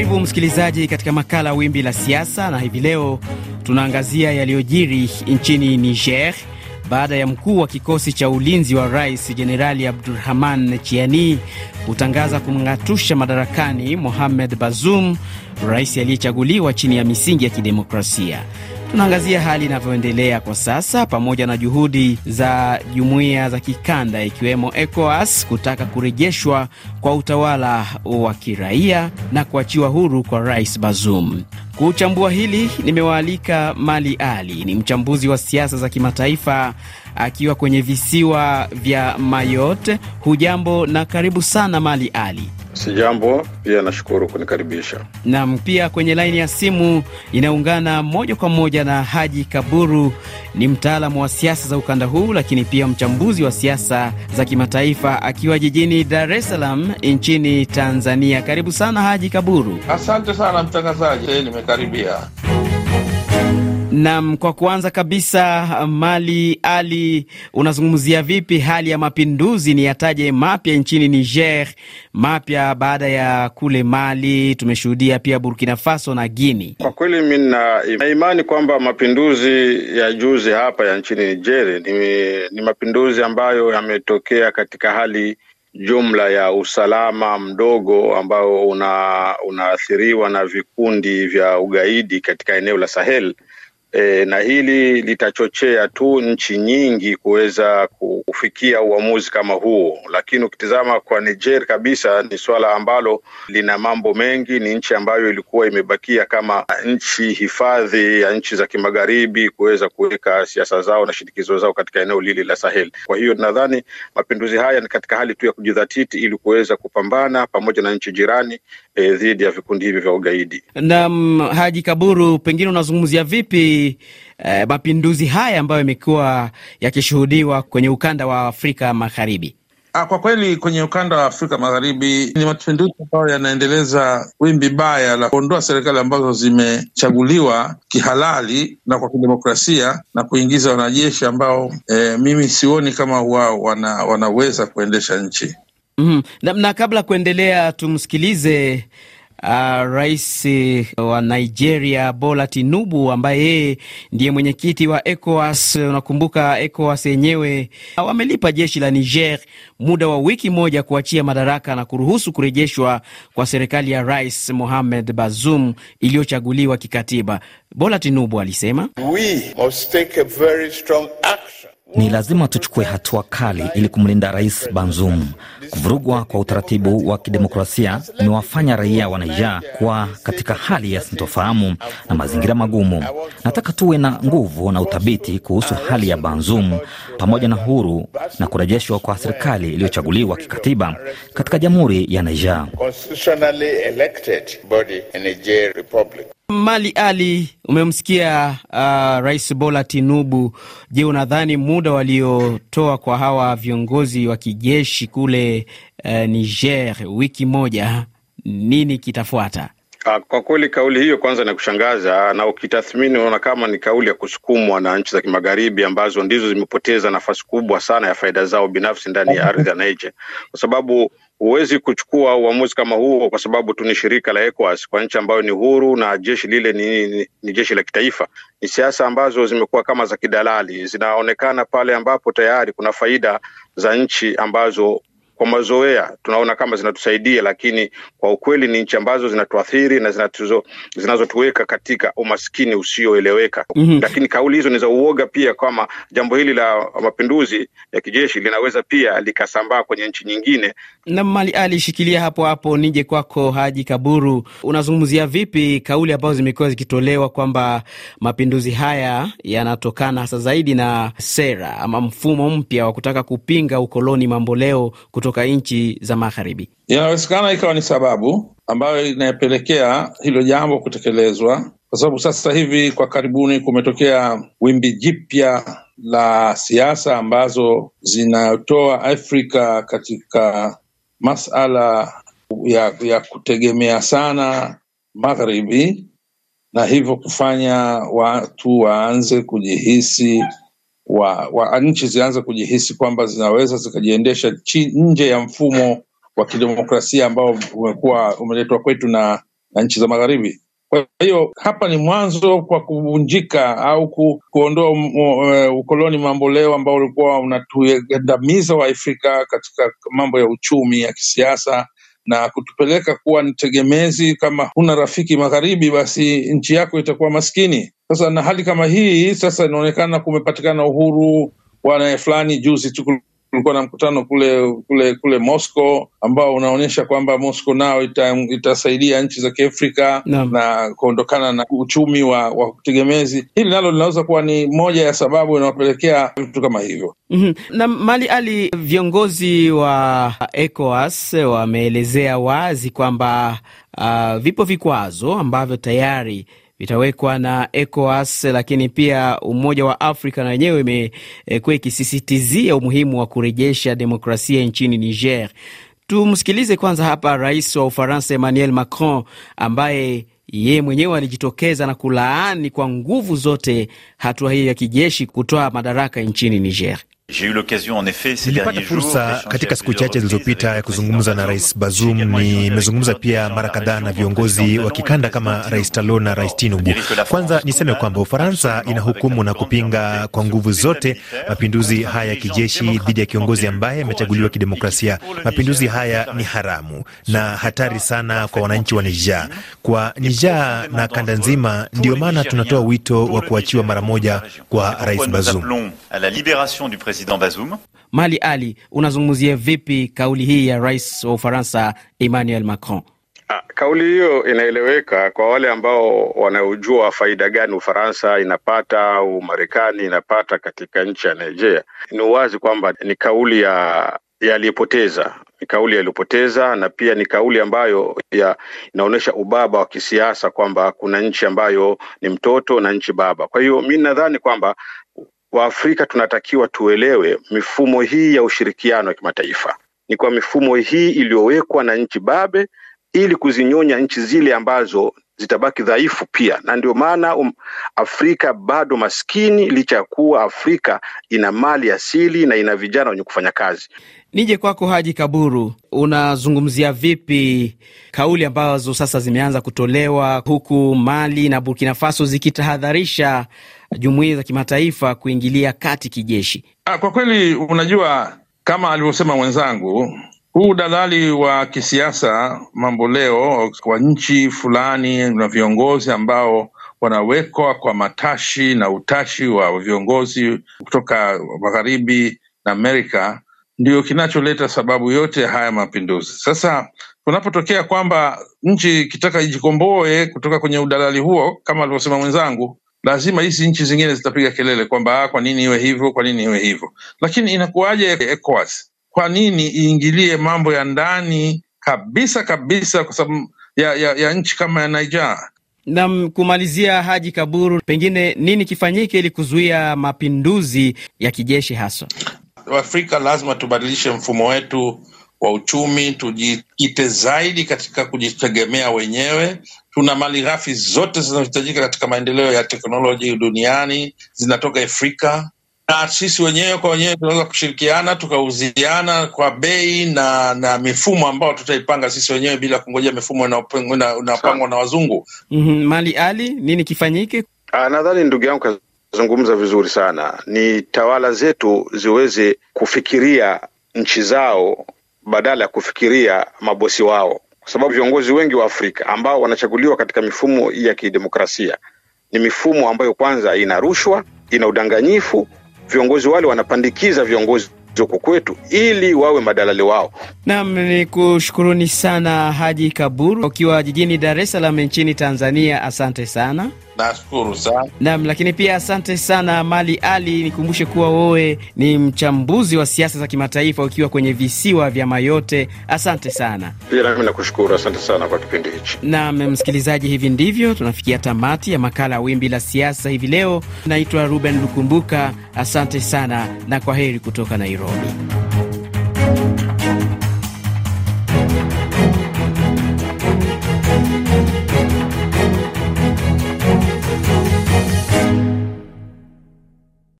Karibu msikilizaji katika makala Wimbi la Siasa, na hivi leo tunaangazia yaliyojiri nchini Niger baada ya mkuu wa kikosi cha ulinzi wa rais Jenerali Abdurahman Chiani kutangaza kumng'atusha madarakani Mohamed Bazoum, rais aliyechaguliwa chini ya misingi ya kidemokrasia. Tunaangazia hali inavyoendelea kwa sasa pamoja na juhudi za jumuiya za kikanda ikiwemo ECOWAS kutaka kurejeshwa kwa utawala wa kiraia na kuachiwa huru kwa rais Bazoum. Kuchambua hili nimewaalika Mali Ali, ni mchambuzi wa siasa za kimataifa akiwa kwenye visiwa vya Mayotte. Hujambo na karibu sana Mali Ali. Sijambo, pia nashukuru kunikaribisha. Nam, pia kwenye laini ya simu inaungana moja kwa moja na Haji Kaburu, ni mtaalamu wa siasa za ukanda huu, lakini pia mchambuzi wa siasa za kimataifa akiwa jijini Dar es Salaam nchini Tanzania. Karibu sana Haji Kaburu. Asante sana mtangazaji, nimekaribia. Nam, kwa kuanza kabisa, Mali Ali, unazungumzia vipi hali ya mapinduzi ni yataje mapya nchini Niger, mapya baada ya kule Mali tumeshuhudia pia Burkina Faso na Guini? Kwa kweli mi na imani kwamba mapinduzi ya juzi hapa ya nchini Niger ni, ni mapinduzi ambayo yametokea katika hali jumla ya usalama mdogo ambao una unaathiriwa na vikundi vya ugaidi katika eneo la Sahel. E, na hili litachochea tu nchi nyingi kuweza kufikia uamuzi kama huo, lakini ukitizama kwa Niger kabisa ni swala ambalo lina mambo mengi. Ni nchi ambayo ilikuwa imebakia kama nchi hifadhi ya nchi za kimagharibi kuweza kuweka siasa zao na shinikizo zao katika eneo lili la Sahel. Kwa hiyo nadhani mapinduzi haya ni katika hali tu ya kujidhatiti ili kuweza kupambana pamoja na nchi jirani e, dhidi ya vikundi hivi vya ugaidi. Naam, Haji Kaburu, pengine unazungumzia vipi eh, mapinduzi haya ambayo yamekuwa yakishuhudiwa kwenye ukanda wa Afrika Magharibi? Ah, kwa kweli kwenye ukanda wa Afrika Magharibi ni mapinduzi ambayo yanaendeleza wimbi baya la kuondoa serikali ambazo zimechaguliwa kihalali na kwa kidemokrasia na kuingiza wanajeshi ambao eh, mimi sioni kama wao wana, wanaweza kuendesha nchi. Mm, na, na kabla kuendelea tumsikilize Uh, rais wa Nigeria Bola Tinubu ambaye yeye ndiye mwenyekiti wa ECOWAS. Unakumbuka ECOWAS yenyewe wamelipa jeshi la Niger muda wa wiki moja kuachia madaraka na kuruhusu kurejeshwa kwa serikali ya Rais Mohamed Bazoum iliyochaguliwa kikatiba. Bola Tinubu alisema We must take a very strong action. Ni lazima tuchukue hatua kali ili kumlinda Rais Banzum. Kuvurugwa kwa utaratibu wa kidemokrasia imewafanya raia wa Niger kuwa katika hali ya sintofahamu na mazingira magumu. Nataka tuwe na nguvu na uthabiti kuhusu hali ya Banzum pamoja na huru na kurejeshwa kwa serikali iliyochaguliwa kikatiba katika jamhuri ya Niger. Mali Ali, umemsikia uh, Rais Bola Tinubu. Je, unadhani muda waliotoa kwa hawa viongozi wa kijeshi kule uh, Niger, wiki moja, nini kitafuata? Kwa kweli kauli hiyo kwanza ni kushangaza, na ukitathmini unaona kama ni kauli ya kusukumwa na nchi za kimagharibi ambazo ndizo zimepoteza nafasi kubwa sana ya faida zao binafsi ndani ya ardhi ya Niger, kwa sababu huwezi kuchukua uamuzi kama huo kwa sababu tu ni shirika la ECOWAS kwa nchi ambayo ni huru na jeshi lile ni, ni, ni jeshi la kitaifa. Ni siasa ambazo zimekuwa kama za kidalali, zinaonekana pale ambapo tayari kuna faida za nchi ambazo kwa mazoea tunaona kama zinatusaidia, lakini kwa ukweli ni nchi ambazo zinatuathiri na zinazotuweka katika umaskini usioeleweka. mm -hmm. Lakini kauli hizo ni za uoga pia, kama jambo hili la mapinduzi ya kijeshi linaweza pia likasambaa kwenye nchi nyingine. Na Mali alishikilia hapo hapo, nije kwako Haji Kaburu, unazungumzia vipi kauli ambazo zimekuwa zikitolewa kwamba mapinduzi haya yanatokana hasa zaidi na sera ama mfumo mpya wa kutaka kupinga ukoloni mamboleo kutoka nchi za magharibi. Inawezekana ikawa ni sababu ambayo inayopelekea hilo jambo kutekelezwa, kwa sababu sasa hivi kwa karibuni kumetokea wimbi jipya la siasa ambazo zinatoa Afrika katika masala ya, ya kutegemea sana magharibi na hivyo kufanya watu waanze kujihisi wa, wa nchi zianze kujihisi kwamba zinaweza zikajiendesha nje ya mfumo wa kidemokrasia ambao umekuwa umeletwa kwetu na na nchi za magharibi. Kwa hiyo hapa ni mwanzo kwa kuvunjika au ku, kuondoa uh, ukoloni mamboleo ambao ulikuwa unatugandamiza Waafrika katika mambo ya uchumi ya kisiasa na kutupeleka kuwa ni tegemezi. Kama huna rafiki magharibi, basi nchi yako itakuwa maskini. Sasa na hali kama hii sasa inaonekana kumepatikana uhuru wa fulani. Juzi kulikuwa na mkutano kule kule kule Moscow ambao unaonyesha kwamba Moscow nao ita, itasaidia nchi za Kiafrika no. na kuondokana na uchumi wa, wa tegemezi. Hili nalo linaweza kuwa ni moja ya sababu inayopelekea vitu kama hivyo. mm -hmm. Na Mali Ali, viongozi wa ECOWAS wameelezea wazi kwamba uh, vipo vikwazo ambavyo tayari vitawekwa na ECOWAS, lakini pia Umoja wa Afrika na wenyewe imekuwa ikisisitizia umuhimu wa kurejesha demokrasia nchini Niger. Tumsikilize kwanza hapa rais wa Ufaransa Emmanuel Macron ambaye yeye mwenyewe alijitokeza na kulaani kwa nguvu zote hatua hiyo ya kijeshi kutoa madaraka nchini Niger. Nilipata fursa katika siku chache zilizopita ya kuzungumza na Rais Bazoum. Nimezungumza pia mara kadhaa na viongozi wa kikanda kama Rais Talon na Rais Tinubu. Kwanza niseme kwamba Ufaransa inahukumu na kupinga kwa nguvu zote mapinduzi haya ya kijeshi dhidi ya kiongozi ambaye amechaguliwa kidemokrasia. Mapinduzi haya ni haramu na hatari sana kwa wananchi wa Niger, kwa Niger na kanda nzima. Ndio maana tunatoa wito wa kuachiwa mara moja kwa Rais Bazoum. Bazoum. Mali Ali, unazungumzia vipi kauli hii ya rais wa Ufaransa Emmanuel Macron? Ha, kauli hiyo inaeleweka kwa wale ambao wanaojua faida gani Ufaransa inapata au Marekani inapata katika nchi ya Nigeria. Ni wazi kwamba ni kauli ya yaliyopoteza ni kauli yaliyopoteza, na pia ni kauli ambayo ya inaonyesha ubaba wa kisiasa kwamba kuna nchi ambayo ni mtoto na nchi baba. Kwa hiyo mi nadhani kwamba Waafrika tunatakiwa tuelewe mifumo hii ya ushirikiano wa kimataifa ni kwa mifumo hii iliyowekwa na nchi babe ili kuzinyonya nchi zile ambazo zitabaki dhaifu pia, na ndio maana um, Afrika bado maskini licha ya kuwa Afrika ina mali asili na ina vijana wenye kufanya kazi. Nije kwako Haji Kaburu, unazungumzia vipi kauli ambazo sasa zimeanza kutolewa huku Mali na Burkina Faso zikitahadharisha jumuiya za kimataifa kuingilia kati kijeshi? Kwa kweli, unajua kama alivyosema mwenzangu, huu udalali wa kisiasa mambo leo kwa nchi fulani na viongozi ambao wanawekwa kwa matashi na utashi wa viongozi kutoka magharibi na Amerika ndio kinacholeta sababu yote haya mapinduzi. Sasa kunapotokea kwamba nchi ikitaka ijikomboe kutoka kwenye udalali huo, kama alivyosema mwenzangu, lazima hizi nchi zingine zitapiga kelele kwamba kwa nini iwe hivyo, kwa nini iwe hivyo. Lakini inakuwaje ECOWAS? Kwa nini iingilie mambo ya ndani kabisa kabisa, kwa sababu ya, ya, ya nchi kama ya Niger? Nam, kumalizia, Haji Kaburu, pengine nini kifanyike ili kuzuia mapinduzi ya kijeshi haswa? Afrika lazima tubadilishe mfumo wetu wa uchumi, tujikite zaidi katika kujitegemea wenyewe. Tuna mali ghafi zote zinazohitajika katika maendeleo ya teknoloji duniani zinatoka Afrika, na sisi wenyewe kwa wenyewe tunaweza kushirikiana tukauziana kwa bei na na mifumo ambayo tutaipanga sisi wenyewe bila kungojea mifumo inayopangwa na wazungu. mm -hmm. Mali Ali, nini kifanyike? Nadhani ndugu yangu kazungumza vizuri sana. Ni tawala zetu ziweze kufikiria nchi zao badala ya kufikiria mabosi wao, kwa sababu viongozi wengi wa Afrika ambao wanachaguliwa katika mifumo ya kidemokrasia ni mifumo ambayo kwanza ina rushwa, ina udanganyifu. Viongozi wale wanapandikiza viongozi huko kwetu ili wawe madalali wao. Nam ni kushukuruni sana Haji Kaburu ukiwa jijini Dar es Salaam nchini Tanzania. Asante sana. Nashukuru sana nam. Lakini pia asante sana Mali Ali, nikumbushe kuwa wewe ni mchambuzi wa siasa za kimataifa ukiwa kwenye visiwa vya Mayote. Asante sana. Pia nami nakushukuru, asante sana kwa kipindi hichi. Nam msikilizaji, hivi ndivyo tunafikia tamati ya makala ya Wimbi la Siasa hivi leo. Naitwa Ruben Lukumbuka, asante sana na kwa heri kutoka Nairobi.